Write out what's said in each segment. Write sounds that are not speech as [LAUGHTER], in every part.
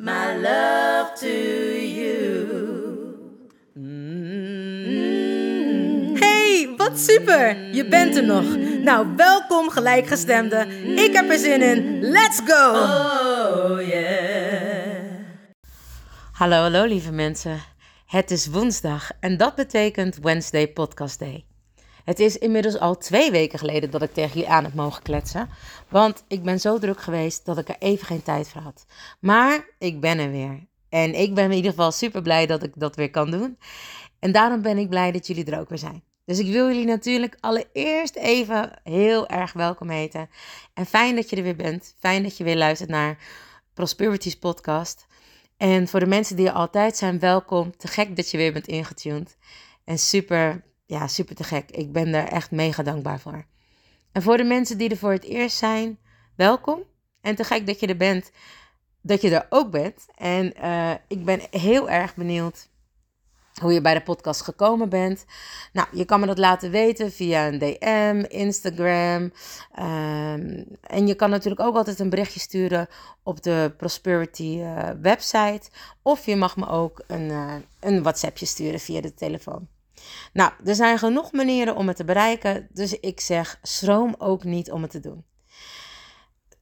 my love to you. Hey, wat super! Je bent er nog. Nou, welkom gelijkgestemde. Ik heb er zin in. Let's go! Oh yeah. Hallo, hallo lieve mensen. Het is woensdag en dat betekent Wednesday Podcast Day. Het is inmiddels al twee weken geleden dat ik tegen jullie aan heb mogen kletsen. Want ik ben zo druk geweest dat ik er even geen tijd voor had. Maar ik ben er weer. En ik ben in ieder geval super blij dat ik dat weer kan doen. En daarom ben ik blij dat jullie er ook weer zijn. Dus ik wil jullie natuurlijk allereerst even heel erg welkom heten. En fijn dat je er weer bent. Fijn dat je weer luistert naar Prosperities podcast. En voor de mensen die er altijd zijn, welkom. Te gek dat je weer bent ingetuned. En super, ja, super te gek. Ik ben daar echt mega dankbaar voor. En voor de mensen die er voor het eerst zijn, welkom. En te gek dat je er bent, dat je er ook bent. En eh, ik ben heel erg benieuwd hoe je bij de podcast gekomen bent. Nou, je kan me dat laten weten via een DM, Instagram. ehm, en je kan natuurlijk ook altijd een berichtje sturen op de Prosperity eh, website. Of je mag me ook een, eh, een WhatsAppje sturen via de telefoon. Nou, er zijn genoeg manieren om het te bereiken. Dus ik zeg, schroom ook niet om het te doen.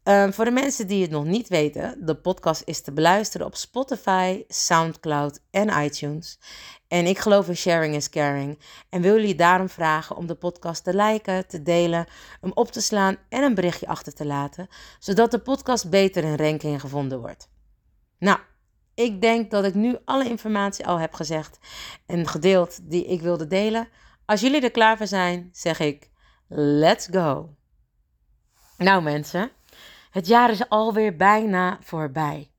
Ehm, voor de mensen die het nog niet weten, de podcast is te beluisteren op Spotify, SoundCloud en iTunes. En ik geloof in sharing is caring. En wil jullie daarom vragen om de podcast te liken, te delen, hem op te slaan en een berichtje achter te laten, zodat de podcast beter in ranking gevonden wordt. Nou, ik denk dat ik nu alle informatie al heb gezegd en gedeeld die ik wilde delen. Als jullie er klaar voor zijn, zeg ik: let's go. Nou mensen, het jaar is alweer bijna voorbij.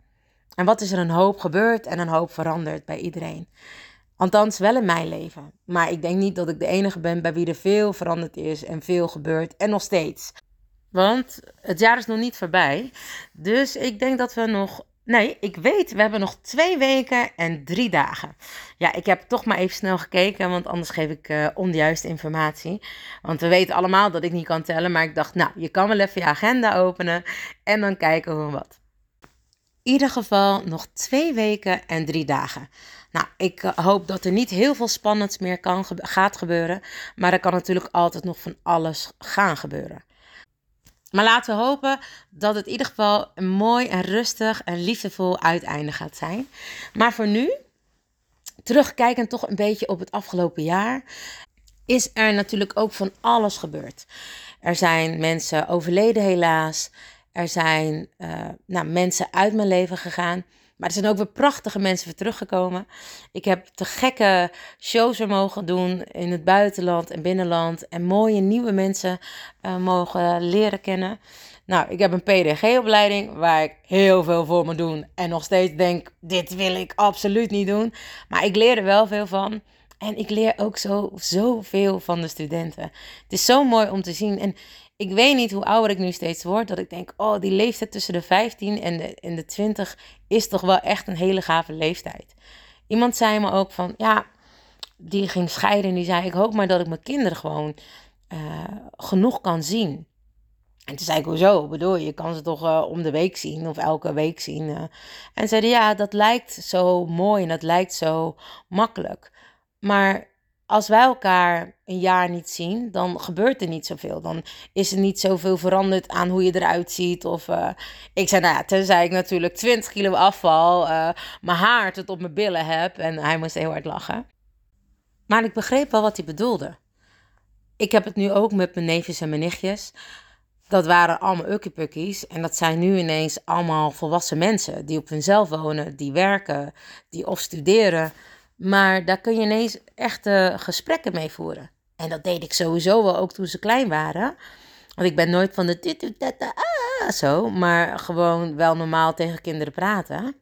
En wat is er een hoop gebeurd en een hoop veranderd bij iedereen. Althans, wel in mijn leven. Maar ik denk niet dat ik de enige ben bij wie er veel veranderd is en veel gebeurt en nog steeds. Want het jaar is nog niet voorbij. Dus ik denk dat we nog. Nee, ik weet, we hebben nog twee weken en drie dagen. Ja, ik heb toch maar even snel gekeken, want anders geef ik eh onjuiste informatie. Want we weten allemaal dat ik niet kan tellen, maar ik dacht, nou, je kan wel even je agenda openen en dan kijken hoe wat. In ieder geval nog twee weken en drie dagen. Nou, ik eh, hoop dat er niet heel veel spannends meer kan, gaat gebeuren. Maar er kan natuurlijk altijd nog van alles gaan gebeuren. Maar laten we hopen dat het in ieder geval een mooi en rustig en liefdevol uiteinde gaat zijn. Maar voor nu, terugkijkend toch een beetje op het afgelopen jaar, is er natuurlijk ook van alles gebeurd. Er zijn mensen overleden helaas. Er zijn eh, nou, mensen uit mijn leven gegaan. Maar er zijn ook weer prachtige mensen weer teruggekomen. Ik heb te gekke shows weer mogen doen in het buitenland en binnenland. En mooie nieuwe mensen eh, mogen leren kennen. Nou, ik heb een PDG-opleiding waar ik heel veel voor moet doen. En nog steeds denk, dit wil ik absoluut niet doen. Maar ik leer er wel veel van. En ik leer ook zo, zoveel van de studenten. Het is zo mooi om te zien. En ik weet niet hoe ouder ik nu steeds word, dat ik denk, oh, die leeftijd tussen de 15 en de, en de 20 is toch wel echt een hele gave leeftijd. Iemand zei me ook van, ja, die ging scheiden en die zei, ik hoop maar dat ik mijn kinderen gewoon eh, genoeg kan zien. En toen zei ik, hoezo? Bedoel, je kan ze toch eh, om de week zien of elke week zien. eh. En zeiden, ja, dat lijkt zo mooi en dat lijkt zo makkelijk. Maar als wij elkaar een jaar niet zien, dan gebeurt er niet zoveel. Dan is er niet zoveel veranderd aan hoe je eruit ziet. Of eh, ik zei, nou ja, tenzij ik natuurlijk 20 kilo afval, eh, mijn haar tot op mijn billen heb. En hij moest heel hard lachen. Maar ik begreep wel wat hij bedoelde. Ik heb het nu ook met mijn neefjes en mijn nichtjes. Dat waren allemaal ukkipukkies. En dat zijn nu ineens allemaal volwassen mensen. Die op hunzelf wonen, die werken, die of studeren. Maar daar kun je ineens echte gesprekken mee voeren. En dat deed ik sowieso wel ook toen ze klein waren. Want ik ben nooit van de dit, dit, ah, zo. Maar gewoon wel normaal tegen kinderen praten.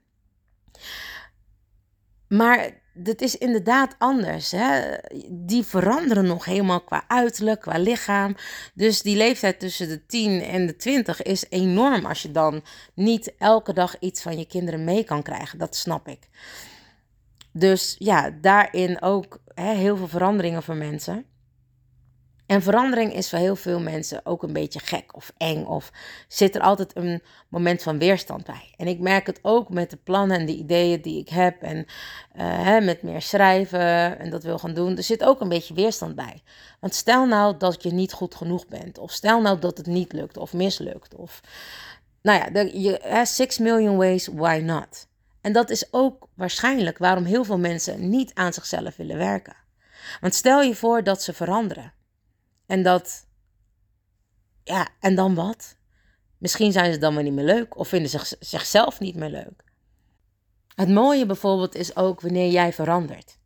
Maar het is inderdaad anders. Hè? Die veranderen nog helemaal qua uiterlijk, qua lichaam. Dus die leeftijd tussen de 10 en de 20 is enorm als je dan niet elke dag iets van je kinderen mee kan krijgen. Dat snap ik. Dus ja, daarin ook hè, heel veel veranderingen voor mensen. En verandering is voor heel veel mensen ook een beetje gek of eng of zit er altijd een moment van weerstand bij. En ik merk het ook met de plannen en de ideeën die ik heb en uh, hè, met meer schrijven en dat wil gaan doen. Er zit ook een beetje weerstand bij. Want stel nou dat je niet goed genoeg bent of stel nou dat het niet lukt of mislukt of nou ja, de, je, hè, six million ways, why not? En dat is ook waarschijnlijk waarom heel veel mensen niet aan zichzelf willen werken. Want stel je voor dat ze veranderen. En dat, ja, en dan wat? Misschien zijn ze dan maar niet meer leuk of vinden ze zichzelf niet meer leuk. Het mooie bijvoorbeeld is ook wanneer jij verandert.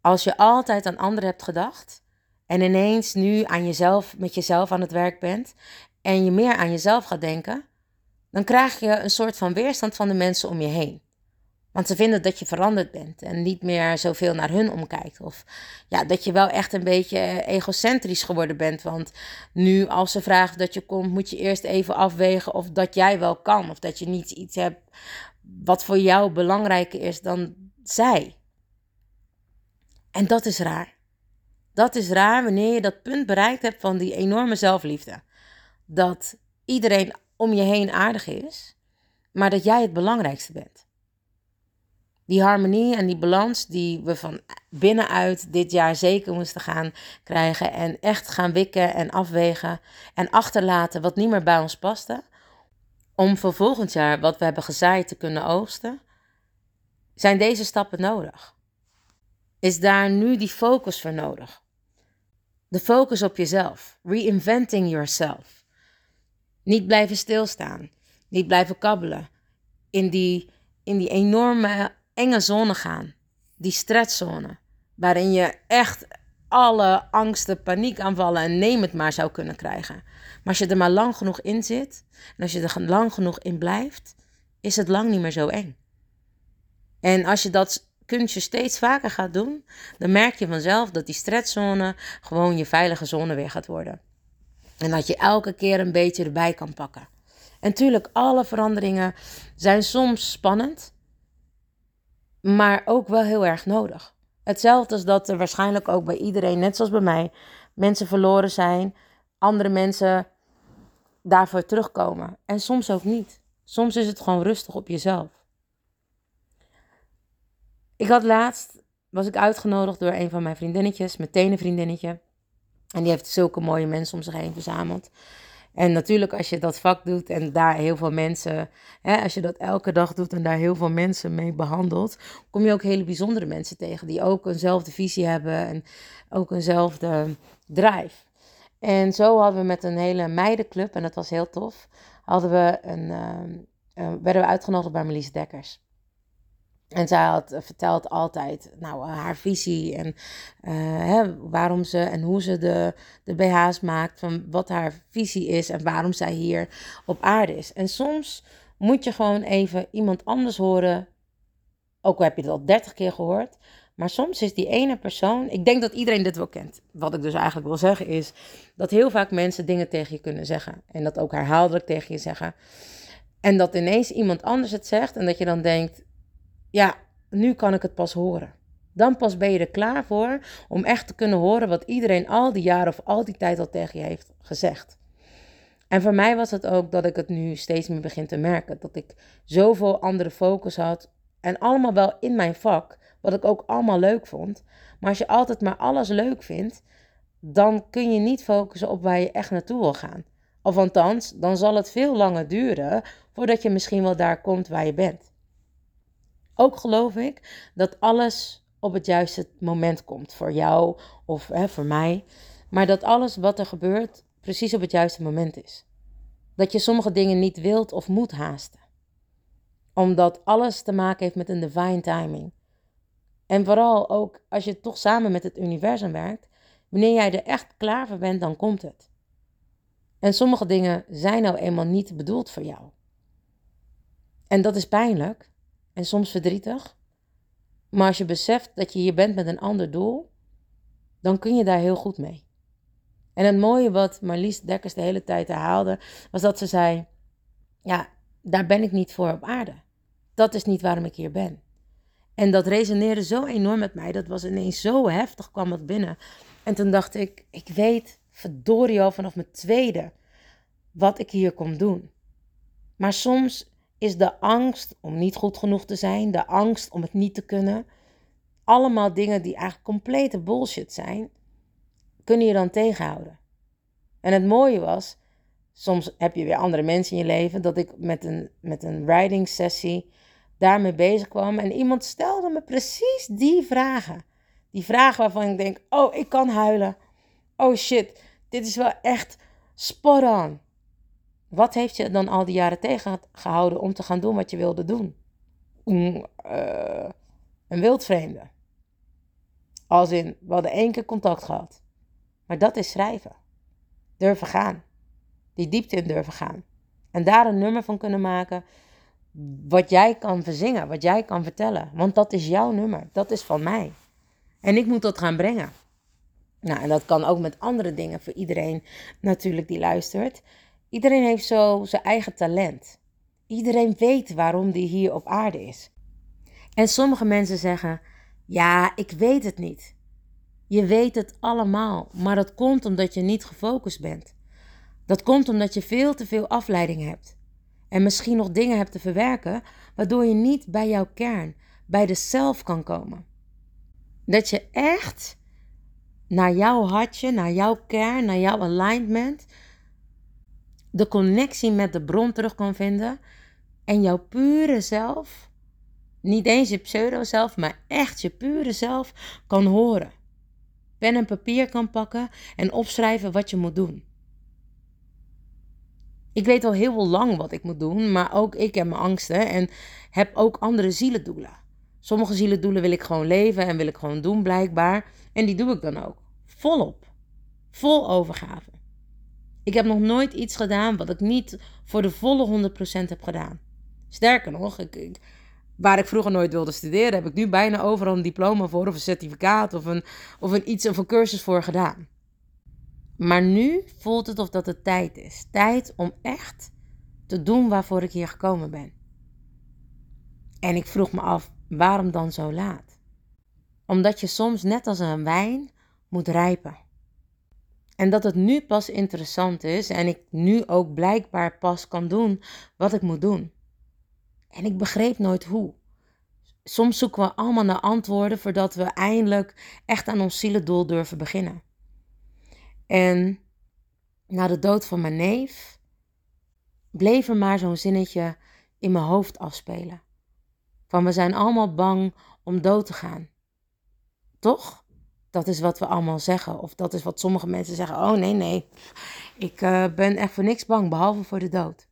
Als je altijd aan anderen hebt gedacht en ineens nu aan jezelf, met jezelf aan het werk bent en je meer aan jezelf gaat denken, dan krijg je een soort van weerstand van de mensen om je heen. Want ze vinden dat je veranderd bent en niet meer zoveel naar hun omkijkt. Of ja, dat je wel echt een beetje egocentrisch geworden bent. Want nu als ze vragen dat je komt, moet je eerst even afwegen of dat jij wel kan. Of dat je niet iets hebt wat voor jou belangrijker is dan zij. En dat is raar. Dat is raar wanneer je dat punt bereikt hebt van die enorme zelfliefde. Dat iedereen om je heen aardig is, maar dat jij het belangrijkste bent. Die harmonie en die balans die we van binnenuit dit jaar zeker moesten gaan krijgen. En echt gaan wikken en afwegen en achterlaten wat niet meer bij ons paste. Om voor volgend jaar wat we hebben gezaaid te kunnen oogsten. Zijn deze stappen nodig? Is daar nu die focus voor nodig? De focus op jezelf. Reinventing yourself. Niet blijven stilstaan. Niet blijven kabbelen. In die, in die enorme enge zone gaan. Die stresszone. Waarin je echt alle angsten, paniekaanvallen en neem het maar zou kunnen krijgen. Maar als je er maar lang genoeg in zit en als je er lang genoeg in blijft, is het lang niet meer zo eng. En als je dat kunstje steeds vaker gaat doen, dan merk je vanzelf dat die stresszone gewoon je veilige zone weer gaat worden. En dat je elke keer een beetje erbij kan pakken. En natuurlijk, alle veranderingen zijn soms spannend maar ook wel heel erg nodig. Hetzelfde als dat er waarschijnlijk ook bij iedereen, net zoals bij mij, mensen verloren zijn, andere mensen daarvoor terugkomen. En soms ook niet. Soms is het gewoon rustig op jezelf. Ik had laatst, was ik uitgenodigd door een van mijn vriendinnetjes, meteen een vriendinnetje. En die heeft zulke mooie mensen om zich heen verzameld. En natuurlijk, als je dat vak doet en daar heel veel mensen, hè, als je dat elke dag doet en daar heel veel mensen mee behandelt, kom je ook hele bijzondere mensen tegen die ook eenzelfde visie hebben en ook eenzelfde drive. En zo hadden we met een hele meidenclub, en dat was heel tof, hadden we een, uh, werden we uitgenodigd bij Melise Dekkers. En zij had eh, verteld altijd nou, eh, haar visie en uh, hè, waarom ze en hoe ze de, de BH's maakt, van wat haar visie is en waarom zij hier op aarde is. En soms moet je gewoon even iemand anders horen, ook al heb je het al dertig keer gehoord, maar soms is die ene persoon, ik denk dat iedereen dit wel kent. Wat ik dus eigenlijk wil zeggen is dat heel vaak mensen dingen tegen je kunnen zeggen en dat ook herhaaldelijk tegen je zeggen. En dat ineens iemand anders het zegt en dat je dan denkt, ja, nu kan ik het pas horen. Dan pas ben je er klaar voor om echt te kunnen horen wat iedereen al die jaren of al die tijd al tegen je heeft gezegd. En voor mij was het ook dat ik het nu steeds meer begin te merken. Dat ik zoveel andere focus had. En allemaal wel in mijn vak. Wat ik ook allemaal leuk vond. Maar als je altijd maar alles leuk vindt. Dan kun je niet focussen op waar je echt naartoe wil gaan. Of althans, dan zal het veel langer duren voordat je misschien wel daar komt waar je bent. Ook geloof ik dat alles op het juiste moment komt voor jou of hè, voor mij. Maar dat alles wat er gebeurt precies op het juiste moment is. Dat je sommige dingen niet wilt of moet haasten. Omdat alles te maken heeft met een divine timing. En vooral ook als je toch samen met het universum werkt, wanneer jij er echt klaar voor bent, dan komt het. En sommige dingen zijn nou eenmaal niet bedoeld voor jou. En dat is pijnlijk en soms verdrietig. Maar als je beseft dat je hier bent met een ander doel, dan kun je daar heel goed mee. En het mooie wat Marlies Dekkers de hele tijd herhaalde, was dat ze zei: Ja, daar ben ik niet voor op aarde. Dat is niet waarom ik hier ben. En dat resoneerde zo enorm met mij. Dat was ineens zo heftig, kwam het binnen. En toen dacht ik: Ik weet verdorie al vanaf mijn tweede wat ik hier kom doen. Maar soms is de angst om niet goed genoeg te zijn, de angst om het niet te kunnen, allemaal dingen die eigenlijk complete bullshit zijn, kunnen je dan tegenhouden. En het mooie was, soms heb je weer andere mensen in je leven, dat ik met een, met een writing sessie daarmee bezig kwam en iemand stelde me precies die vragen. Die vragen waarvan ik denk, oh, ik kan huilen. Oh shit, dit is wel echt spot on. Wat heeft je dan al die jaren tegengehouden om te gaan doen wat je wilde doen? Mm, uh, een wildvreemde. Als in, we hadden één keer contact gehad. Maar dat is schrijven. Durven gaan. Die diepte in durven gaan. En daar een nummer van kunnen maken. Wat jij kan verzingen, wat jij kan vertellen. Want dat is jouw nummer. Dat is van mij. En ik moet dat gaan brengen. Nou, en dat kan ook met andere dingen voor iedereen natuurlijk die luistert. Iedereen heeft zo zijn eigen talent. Iedereen weet waarom die hier op aarde is. En sommige mensen zeggen: Ja, ik weet het niet. Je weet het allemaal, maar dat komt omdat je niet gefocust bent. Dat komt omdat je veel te veel afleiding hebt. En misschien nog dingen hebt te verwerken, waardoor je niet bij jouw kern, bij de zelf kan komen. Dat je echt naar jouw hartje, naar jouw kern, naar jouw alignment, de connectie met de bron terug kan vinden en jouw pure zelf, niet eens je pseudo-zelf, maar echt je pure zelf kan horen. Pen en papier kan pakken en opschrijven wat je moet doen. Ik weet al heel lang wat ik moet doen, maar ook ik heb mijn angsten en heb ook andere zielendoelen. Sommige zielendoelen wil ik gewoon leven en wil ik gewoon doen, blijkbaar. En die doe ik dan ook. Volop. Vol overgave. Ik heb nog nooit iets gedaan wat ik niet voor de volle 100% heb gedaan. Sterker nog, ik, waar ik vroeger nooit wilde studeren, heb ik nu bijna overal een diploma voor, of een certificaat, of een, of een iets of een cursus voor gedaan. Maar nu voelt het of dat het tijd is. Tijd om echt te doen waarvoor ik hier gekomen ben. En ik vroeg me af, waarom dan zo laat? Omdat je soms net als een wijn moet rijpen. En dat het nu pas interessant is en ik nu ook blijkbaar pas kan doen wat ik moet doen. En ik begreep nooit hoe. Soms zoeken we allemaal naar antwoorden voordat we eindelijk echt aan ons zielendoel durven beginnen. En na de dood van mijn neef bleef er maar zo'n zinnetje in mijn hoofd afspelen. Van we zijn allemaal bang om dood te gaan. Toch? Dat is wat we allemaal zeggen. Of dat is wat sommige mensen zeggen. Oh nee, nee. Ik uh, ben echt voor niks bang, behalve voor de dood.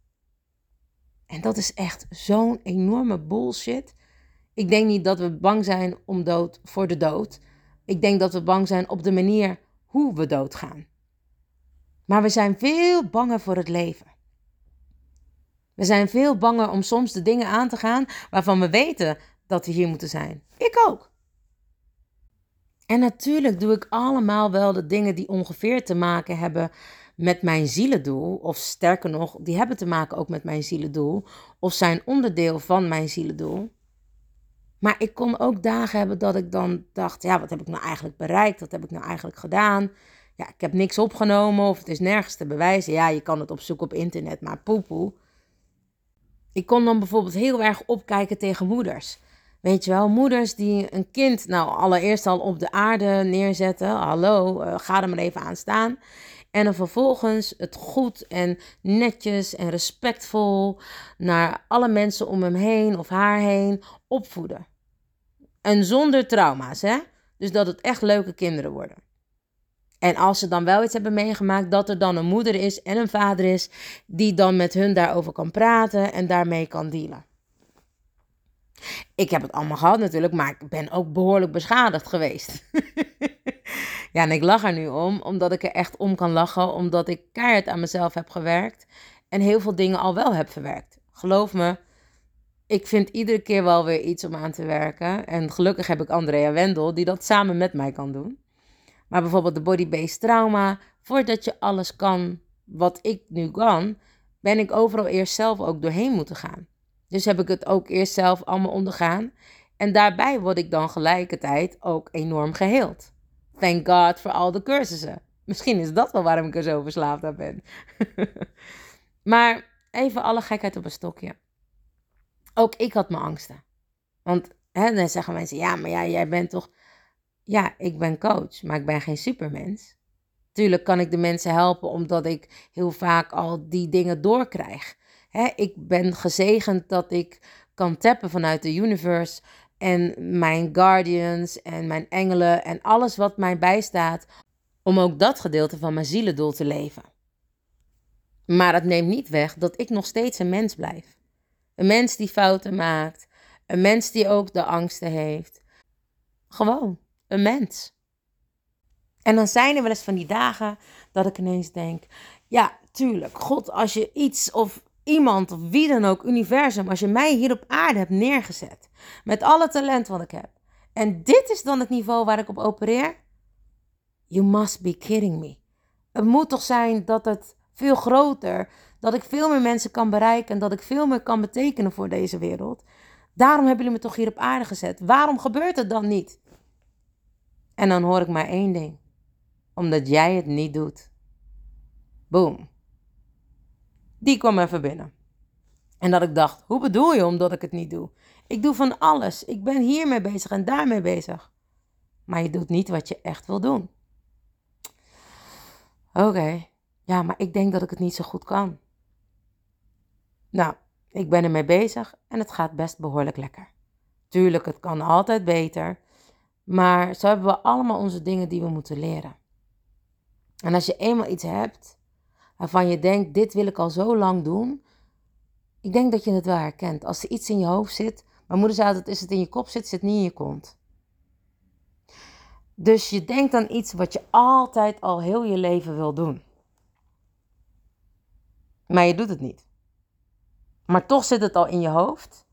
En dat is echt zo'n enorme bullshit. Ik denk niet dat we bang zijn om dood voor de dood. Ik denk dat we bang zijn op de manier hoe we doodgaan. Maar we zijn veel banger voor het leven. We zijn veel banger om soms de dingen aan te gaan waarvan we weten dat we hier moeten zijn. Ik ook. En natuurlijk doe ik allemaal wel de dingen die ongeveer te maken hebben met mijn zielendoel. Of sterker nog, die hebben te maken ook met mijn zielendoel. Of zijn onderdeel van mijn zielendoel. Maar ik kon ook dagen hebben dat ik dan dacht: ja, wat heb ik nou eigenlijk bereikt? Wat heb ik nou eigenlijk gedaan? Ja, ik heb niks opgenomen of het is nergens te bewijzen. Ja, je kan het opzoeken op internet, maar poepoe. Ik kon dan bijvoorbeeld heel erg opkijken tegen moeders. Weet je wel, moeders die een kind nou allereerst al op de aarde neerzetten. Hallo, uh, ga er maar even aan staan. En dan vervolgens het goed en netjes en respectvol naar alle mensen om hem heen of haar heen opvoeden. En zonder trauma's, hè? Dus dat het echt leuke kinderen worden. En als ze dan wel iets hebben meegemaakt, dat er dan een moeder is en een vader is die dan met hun daarover kan praten en daarmee kan dealen. Ik heb het allemaal gehad natuurlijk, maar ik ben ook behoorlijk beschadigd geweest. [LAUGHS] ja, en ik lach er nu om, omdat ik er echt om kan lachen, omdat ik keihard aan mezelf heb gewerkt en heel veel dingen al wel heb verwerkt. Geloof me, ik vind iedere keer wel weer iets om aan te werken. En gelukkig heb ik Andrea Wendel, die dat samen met mij kan doen. Maar bijvoorbeeld de body-based trauma, voordat je alles kan wat ik nu kan, ben ik overal eerst zelf ook doorheen moeten gaan. Dus heb ik het ook eerst zelf allemaal ondergaan. En daarbij word ik dan gelijkertijd ook enorm geheeld. Thank God voor al de cursussen. Misschien is dat wel waarom ik er zo verslaafd aan ben. [LAUGHS] maar even alle gekheid op een stokje. Ook ik had mijn angsten. Want hè, dan zeggen mensen, ja, maar jij bent toch... Ja, ik ben coach, maar ik ben geen supermens. Tuurlijk kan ik de mensen helpen omdat ik heel vaak al die dingen doorkrijg. Hè, ik ben gezegend dat ik kan tappen vanuit de universe en mijn guardians en mijn engelen en alles wat mij bijstaat om ook dat gedeelte van mijn zielendoel te leven. Maar het neemt niet weg dat ik nog steeds een mens blijf. Een mens die fouten maakt, een mens die ook de angsten heeft. Gewoon een mens. En dan zijn er wel eens van die dagen dat ik ineens denk: ja, tuurlijk, God, als je iets of iemand of wie dan ook, universum, als je mij hier op aarde hebt neergezet, met alle talent wat ik heb, en dit is dan het niveau waar ik op opereer, you must be kidding me. Het moet toch zijn dat het veel groter, dat ik veel meer mensen kan bereiken en dat ik veel meer kan betekenen voor deze wereld. Daarom hebben jullie me toch hier op aarde gezet. Waarom gebeurt het dan niet? En dan hoor ik maar één ding. Omdat jij het niet doet. Boom. Die kwam even binnen. En dat ik dacht, hoe bedoel je omdat ik het niet doe? Ik doe van alles. Ik ben hiermee bezig en daarmee bezig. Maar je doet niet wat je echt wil doen. Oké, ja, maar ik denk dat ik het niet zo goed kan. Nou, ik ben ermee bezig en het gaat best behoorlijk lekker. Tuurlijk, het kan altijd beter. Maar zo hebben we allemaal onze dingen die we moeten leren. En als je eenmaal iets hebt waarvan je denkt, dit wil ik al zo lang doen. Ik denk dat je het wel herkent. Als er iets in je hoofd zit, mijn moeder zei altijd, is het in je kop zit, zit niet in je kont. Dus je denkt aan iets wat je altijd al heel je leven wil doen. Maar je doet het niet. Maar toch zit het al in je hoofd.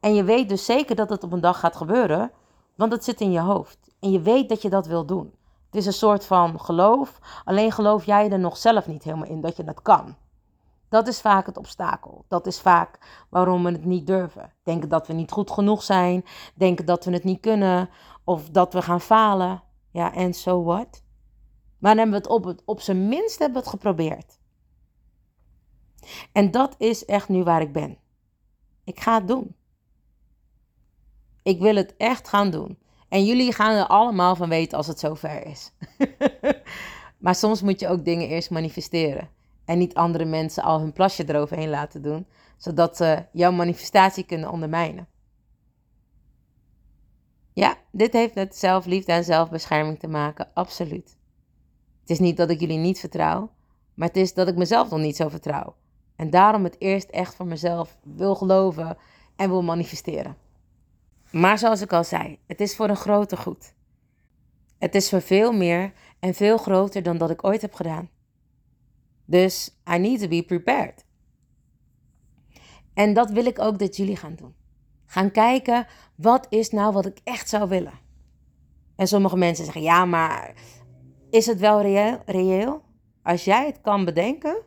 En je weet dus zeker dat het op een dag gaat gebeuren, want het zit in je hoofd. En je weet dat je dat wil doen. Het is een soort van geloof, alleen geloof jij er nog zelf niet helemaal in dat je dat kan. Dat is vaak het obstakel. Dat is vaak waarom we het niet durven. Denken dat we niet goed genoeg zijn, denken dat we het niet kunnen of dat we gaan falen. Ja, en so what? Maar dan hebben we het op, het, op zijn minst hebben we het geprobeerd. En dat is echt nu waar ik ben. Ik ga het doen. Ik wil het echt gaan doen. En jullie gaan er allemaal van weten als het zover is. [LAUGHS] maar soms moet je ook dingen eerst manifesteren. En niet andere mensen al hun plasje eroverheen laten doen, zodat ze jouw manifestatie kunnen ondermijnen. Ja, dit heeft met zelfliefde en zelfbescherming te maken, absoluut. Het is niet dat ik jullie niet vertrouw, maar het is dat ik mezelf nog niet zo vertrouw. En daarom het eerst echt voor mezelf wil geloven en wil manifesteren. Maar zoals ik al zei, het is voor een groter goed. Het is voor veel meer en veel groter dan dat ik ooit heb gedaan. Dus I need to be prepared. En dat wil ik ook dat jullie gaan doen. Gaan kijken, wat is nou wat ik echt zou willen? En sommige mensen zeggen, ja, maar is het wel reëel? reëel? Als jij het kan bedenken,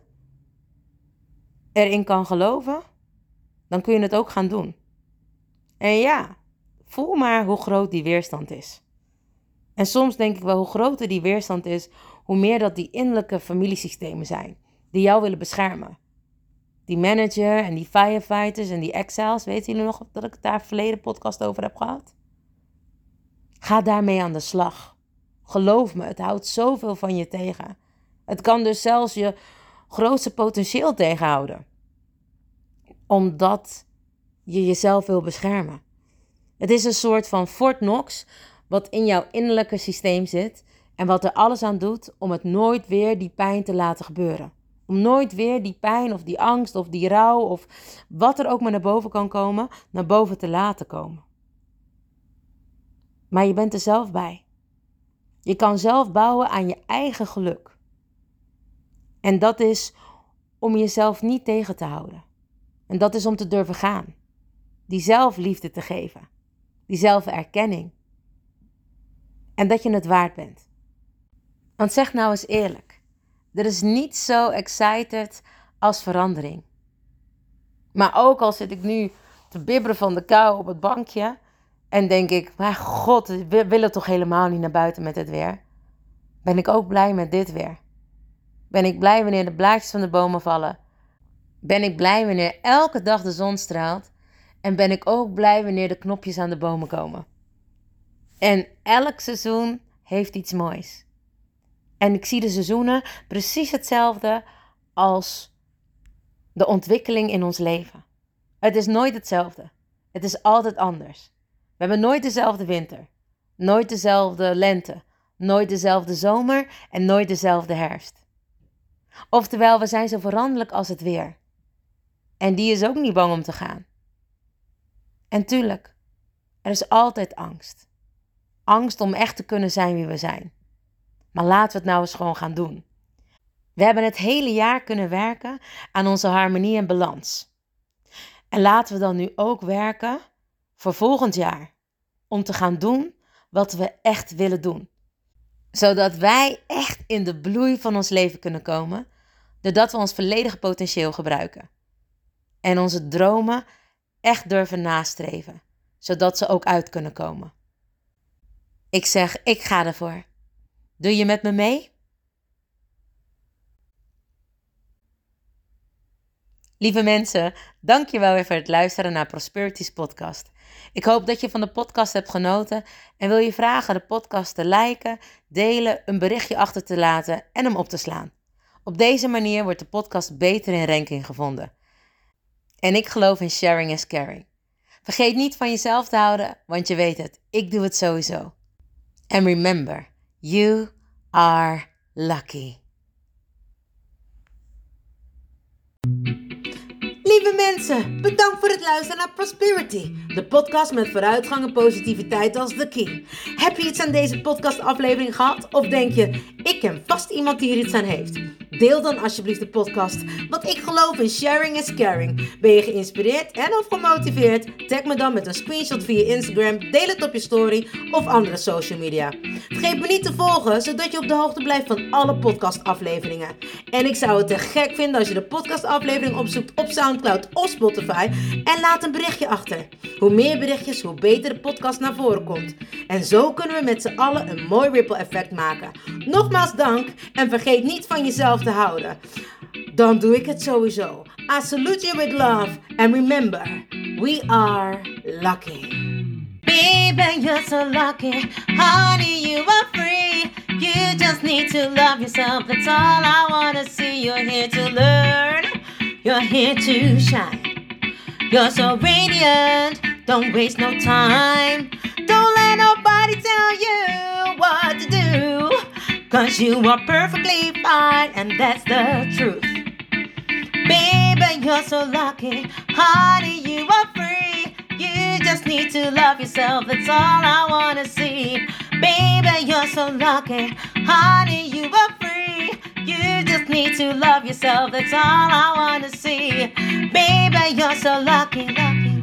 erin kan geloven, dan kun je het ook gaan doen. En ja, voel maar hoe groot die weerstand is. En soms denk ik wel, hoe groter die weerstand is, hoe meer dat die innerlijke familiesystemen zijn, die jou willen beschermen. Die manager en die firefighters en die exiles, weten jullie nog dat ik het daar verleden podcast over heb gehad? Ga daarmee aan de slag. Geloof me, het houdt zoveel van je tegen. Het kan dus zelfs je grootste potentieel tegenhouden. Omdat je jezelf wil beschermen. Het is een soort van Fort Knox wat in jouw innerlijke systeem zit en wat er alles aan doet om het nooit weer die pijn te laten gebeuren. Om nooit weer die pijn of die angst of die rouw of wat er ook maar naar boven kan komen, naar boven te laten komen. Maar je bent er zelf bij. Je kan zelf bouwen aan je eigen geluk. En dat is om jezelf niet tegen te houden. En dat is om te durven gaan. Die zelfliefde te geven. Die zelferkenning. En dat je het waard bent. Want zeg nou eens eerlijk. Er is niet zo excited als verandering. Maar ook al zit ik nu te bibberen van de kou op het bankje. En denk ik, maar god, we willen toch helemaal niet naar buiten met het weer. Ben ik ook blij met dit weer. Ben ik blij wanneer de blaadjes van de bomen vallen. Ben ik blij wanneer elke dag de zon straalt. En ben ik ook blij wanneer de knopjes aan de bomen komen. En elk seizoen heeft iets moois. En ik zie de seizoenen precies hetzelfde als de ontwikkeling in ons leven. Het is nooit hetzelfde. Het is altijd anders. We hebben nooit dezelfde winter, nooit dezelfde lente, nooit dezelfde zomer en nooit dezelfde herfst. Oftewel, we zijn zo veranderlijk als het weer. En die is ook niet bang om te gaan. En tuurlijk, er is altijd angst. Angst om echt te kunnen zijn wie we zijn. Maar laten we het nou eens gewoon gaan doen. We hebben het hele jaar kunnen werken aan onze harmonie en balans. En laten we dan nu ook werken voor volgend jaar. Om te gaan doen wat we echt willen doen. Zodat wij echt in de bloei van ons leven kunnen komen. Doordat we ons volledige potentieel gebruiken. En onze dromen echt durven nastreven. Zodat ze ook uit kunnen komen. Ik zeg, ik ga ervoor. Doe je met me mee? Lieve mensen, dankjewel weer voor het luisteren naar Prosperities podcast. Ik hoop dat je van de podcast hebt genoten en wil je vragen de podcast te liken, delen, een berichtje achter te laten en hem op te slaan. Op deze manier wordt de podcast beter in ranking gevonden. En ik geloof in sharing is caring. Vergeet niet van jezelf te houden, want je weet het, ik doe het sowieso. And remember, you are lucky. Lieve mensen, bedankt voor het luisteren naar Prosperity, de podcast met vooruitgang en positiviteit als de key. Heb je iets aan deze podcastaflevering gehad? Of denk je, ik ken vast iemand die hier iets aan heeft? Deel dan alsjeblieft de podcast, want ik geloof in sharing is caring. Ben je geïnspireerd en of gemotiveerd? Tag me dan met een screenshot via Instagram, deel het op je story of andere social media. Vergeet me niet te volgen, zodat je op de hoogte blijft van alle podcastafleveringen. En ik zou het te gek vinden als je de podcastaflevering opzoekt op Soundcloud of Spotify en laat een berichtje achter. Hoe meer berichtjes, hoe beter de podcast naar voren komt. En zo kunnen we met z'n allen een mooi ripple effect maken. Nogmaals dank en vergeet niet van jezelf te houden. Dan doe ik het sowieso. I salute you with love and remember, we are lucky. Baby, you're so lucky. Honey, you are free. You just need to love yourself. That's all I wanna see. You're here to learn. You're here to shine. You're so radiant. Don't waste no time. Don't let nobody tell you. Cause you are perfectly fine, and that's the truth. Baby, you're so lucky. Honey, you are free. You just need to love yourself. That's all I wanna see. Baby, you're so lucky. Honey, you are free. You just need to love yourself. That's all I wanna see. Baby, you're so lucky.